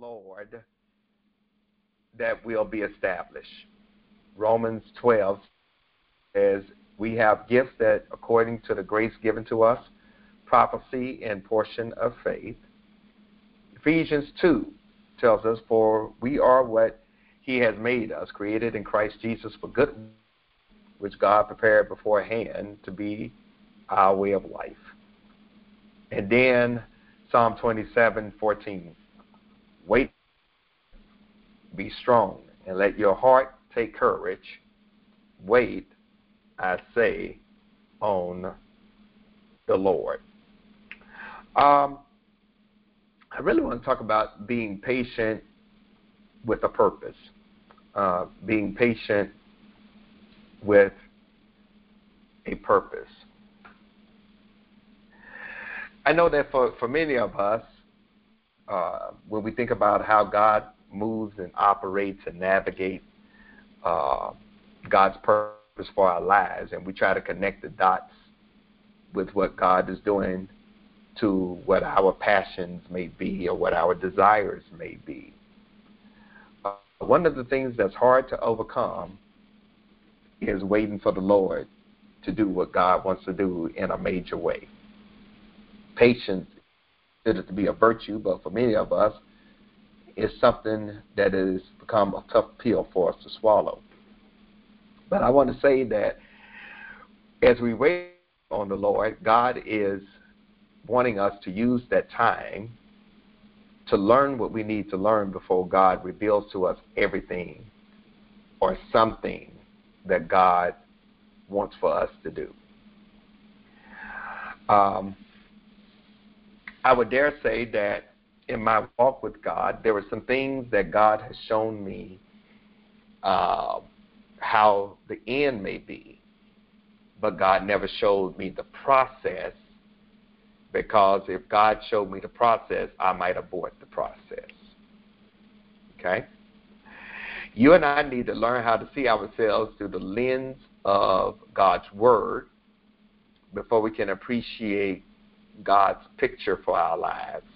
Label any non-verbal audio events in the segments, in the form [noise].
Lord that will be established. Romans 12 says, We have gifts that, according to the grace given to us, prophecy and portion of faith. Ephesians 2 tells us, For we are what He has made us, created in Christ Jesus for good, which God prepared beforehand to be our way of life. And then Psalm 27 14. Wait, be strong, and let your heart take courage. Wait, I say, on the Lord. Um, I really want to talk about being patient with a purpose, uh, being patient with a purpose. I know that for, for many of us, uh, when we think about how God moves and operates and navigates uh, God's purpose for our lives, and we try to connect the dots with what God is doing to what our passions may be or what our desires may be. Uh, one of the things that's hard to overcome is waiting for the Lord to do what God wants to do in a major way. Patience is to be a virtue, but for many of us, it's something that has become a tough pill for us to swallow. But I want to say that as we wait on the Lord, God is wanting us to use that time to learn what we need to learn before God reveals to us everything or something that God wants for us to do. Um, I would dare say that in my walk with God, there were some things that God has shown me uh, how the end may be, but God never showed me the process because if God showed me the process, I might abort the process. Okay? You and I need to learn how to see ourselves through the lens of God's Word before we can appreciate God's picture for our lives.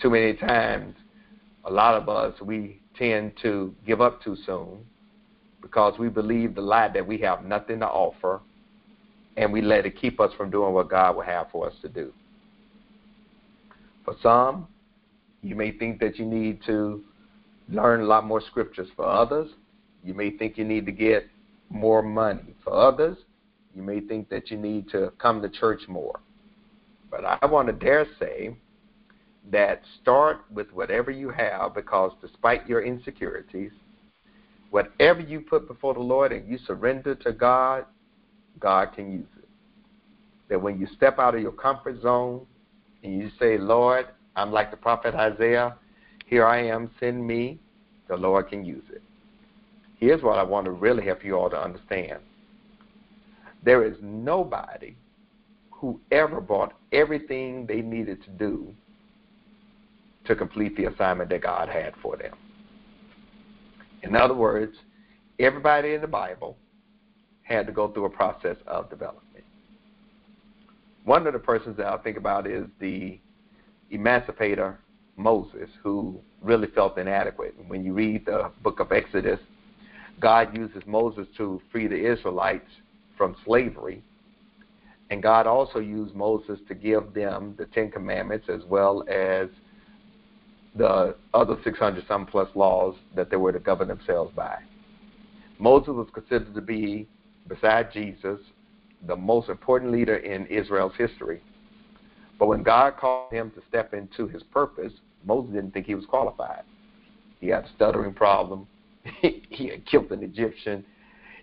Too many times, a lot of us, we tend to give up too soon because we believe the lie that we have nothing to offer and we let it keep us from doing what God would have for us to do. For some, you may think that you need to learn a lot more scriptures. For others, you may think you need to get more money. For others, you may think that you need to come to church more. But I want to dare say that start with whatever you have because despite your insecurities, whatever you put before the Lord and you surrender to God, God can use it. That when you step out of your comfort zone and you say, Lord, I'm like the prophet Isaiah, here I am, send me, the Lord can use it. Here's what I want to really help you all to understand. There is nobody who ever brought everything they needed to do to complete the assignment that God had for them. In other words, everybody in the Bible had to go through a process of development. One of the persons that I think about is the emancipator Moses, who really felt inadequate. When you read the book of Exodus, God uses Moses to free the Israelites from slavery. And God also used Moses to give them the Ten Commandments as well as the other 600 some plus laws that they were to govern themselves by. Moses was considered to be, beside Jesus, the most important leader in Israel's history. But when God called him to step into his purpose, Moses didn't think he was qualified. He had a stuttering problem. [laughs] he had killed an Egyptian.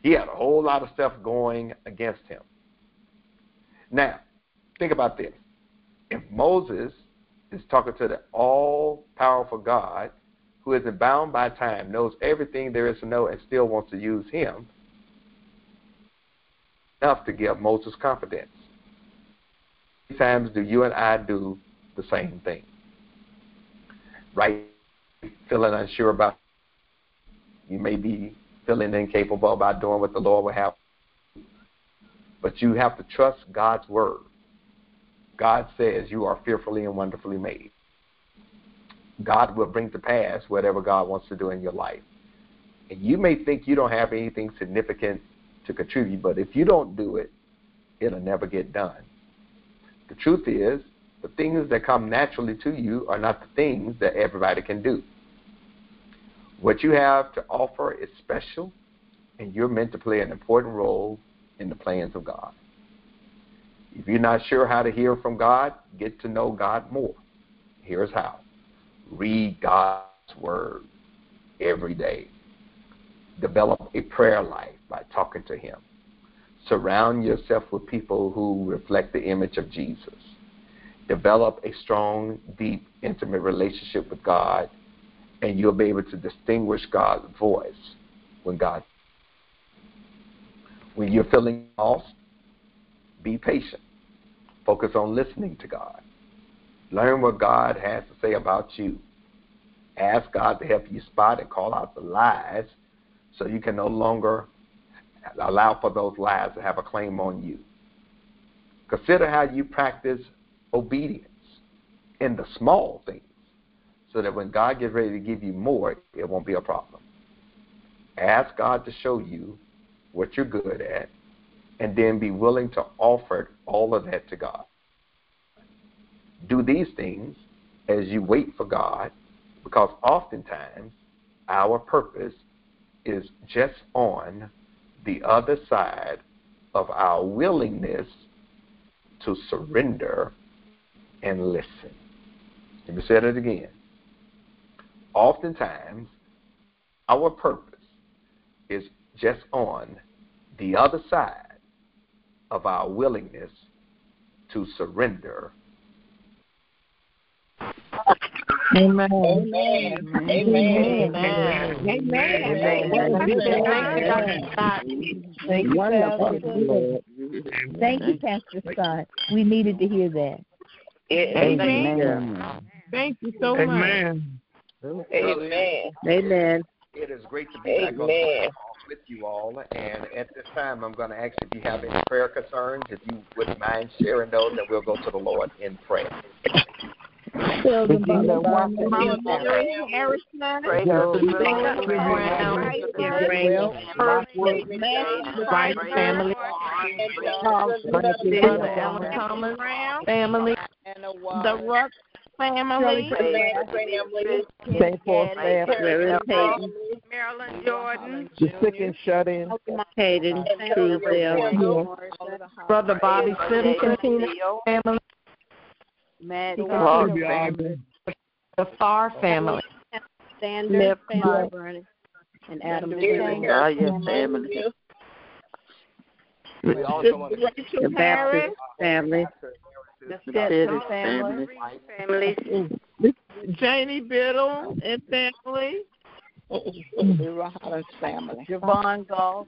He had a whole lot of stuff going against him. Now, think about this. If Moses is talking to the all powerful God who isn't bound by time, knows everything there is to know, and still wants to use him, enough to give Moses confidence. How many times do you and I do the same thing? Right? Feeling unsure about you may be feeling incapable about doing what the Lord will have. But you have to trust God's word God says you are fearfully and wonderfully made. God will bring to pass whatever God wants to do in your life. And you may think you don't have anything significant to contribute, but if you don't do it, it'll never get done. The truth is, the things that come naturally to you are not the things that everybody can do. What you have to offer is special, and you're meant to play an important role in the plans of God. If you're not sure how to hear from God, get to know God more. Here's how read God's Word every day. Develop a prayer life by talking to Him. Surround yourself with people who reflect the image of Jesus. Develop a strong, deep, intimate relationship with God, and you'll be able to distinguish God's voice when God. When you're feeling lost, be patient. Focus on listening to God. Learn what God has to say about you. Ask God to help you spot and call out the lies so you can no longer allow for those lies to have a claim on you. Consider how you practice obedience in the small things so that when God gets ready to give you more, it won't be a problem. Ask God to show you what you're good at and then be willing to offer all of that to God. Do these things as you wait for God because oftentimes our purpose is just on the other side of our willingness to surrender and listen. Let me say it again. Oftentimes, our purpose is just on the other side of our willingness to surrender. Amen. Amen. Amen. Amen. Thank you, Thank you, Pastor Scott. We needed to hear that. Amen. Thank you so much. Amen. Amen. Amen. It is great to be back on with you all. And at this time, I'm going to ask if you have any prayer concerns, if you wouldn't mind sharing those, and we'll go to the Lord in prayer. Regina Watson, Harrison, Rice family, Brother Ellen Thomas family, the Ruck family, St. Paul family, Marilyn Jordan, the sick and shut in, Hayden Truesdale, Brother Bobby Simpson. Family, Matt the Farr family, Sanders family, and Adam ah, family. We also want to the Baptist family, The Stetson family. family, Janie Biddle and family, The Rollins family. Javon Goff,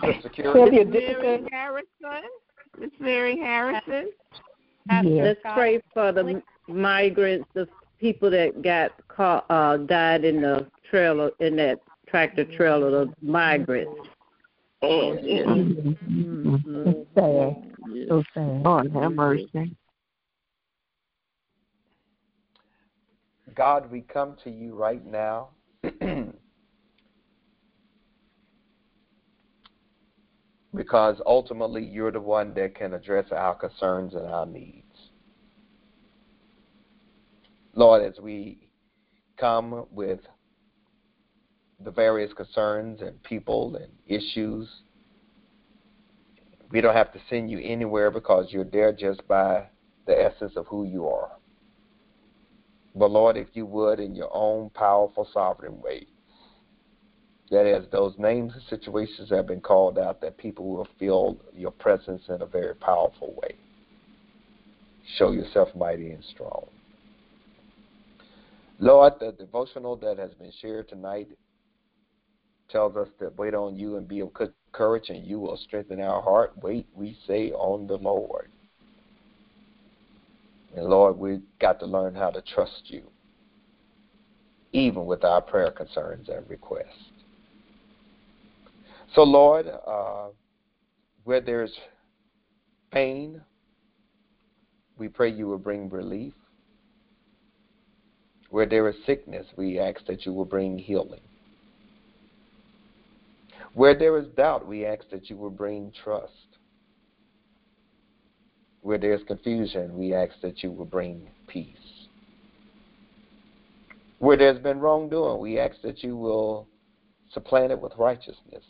the security. Miss Mary Harrison, Miss Mary Harrison, Let's pray for the migrants, the people that got caught, uh, died in the trailer, in that tractor trailer, the migrants. Oh, yes. Mm-hmm. Sad. So sad. Lord have mercy. God, we come to you right now. [clears throat] because ultimately you're the one that can address our concerns and our needs. Lord, as we come with the various concerns and people and issues, we don't have to send you anywhere because you're there just by the essence of who you are. But Lord, if you would, in your own powerful, sovereign way, that as those names and situations have been called out, that people will feel your presence in a very powerful way. Show yourself mighty and strong. Lord, the devotional that has been shared tonight tells us to wait on you and be of good courage, and you will strengthen our heart. Wait, we say, on the Lord. And Lord, we've got to learn how to trust you, even with our prayer concerns and requests. So, Lord, uh, where there's pain, we pray you will bring relief. Where there is sickness, we ask that you will bring healing. Where there is doubt, we ask that you will bring trust. Where there is confusion, we ask that you will bring peace. Where there's been wrongdoing, we ask that you will supplant it with righteousness.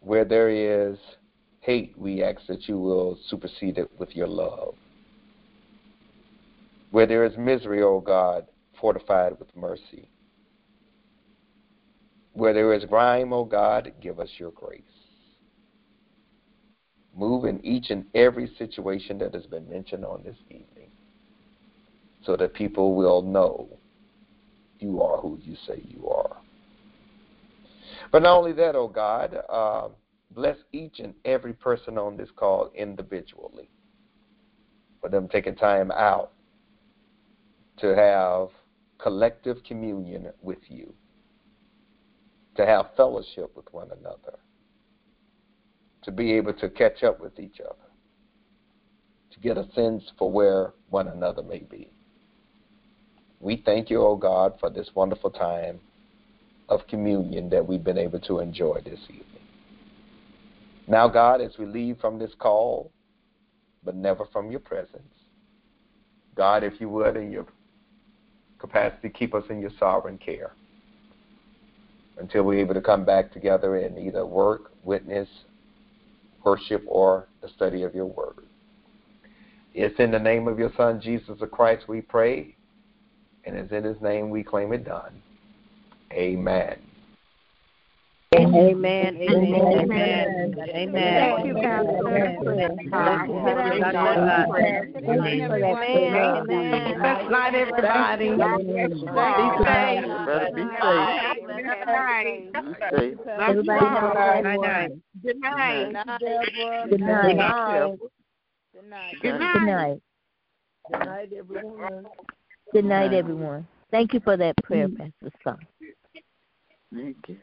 Where there is hate, we ask that you will supersede it with your love. Where there is misery, O oh God, fortified with mercy. Where there is grime, O oh God, give us your grace. Move in each and every situation that has been mentioned on this evening so that people will know you are who you say you are. But not only that, oh God, uh, bless each and every person on this call individually for them taking time out to have collective communion with you, to have fellowship with one another, to be able to catch up with each other, to get a sense for where one another may be. We thank you, O oh God, for this wonderful time of communion that we've been able to enjoy this evening. Now, God, as we leave from this call, but never from your presence, God, if you would, in your capacity, keep us in your sovereign care until we're able to come back together and either work, witness, worship, or the study of your word. It's in the name of your Son, Jesus Christ, we pray and it's in his name we claim it done. Amen. Amen. Amen. Amen. Amen. Thank you, Pastor. Good night, everybody. Be safe. Be safe. Everybody have a Good night. Good night. Good night. Good night. Good Good night. night. Good night, everyone. Good night, everyone. Thank you for that prayer, Pastor Son. Thank you.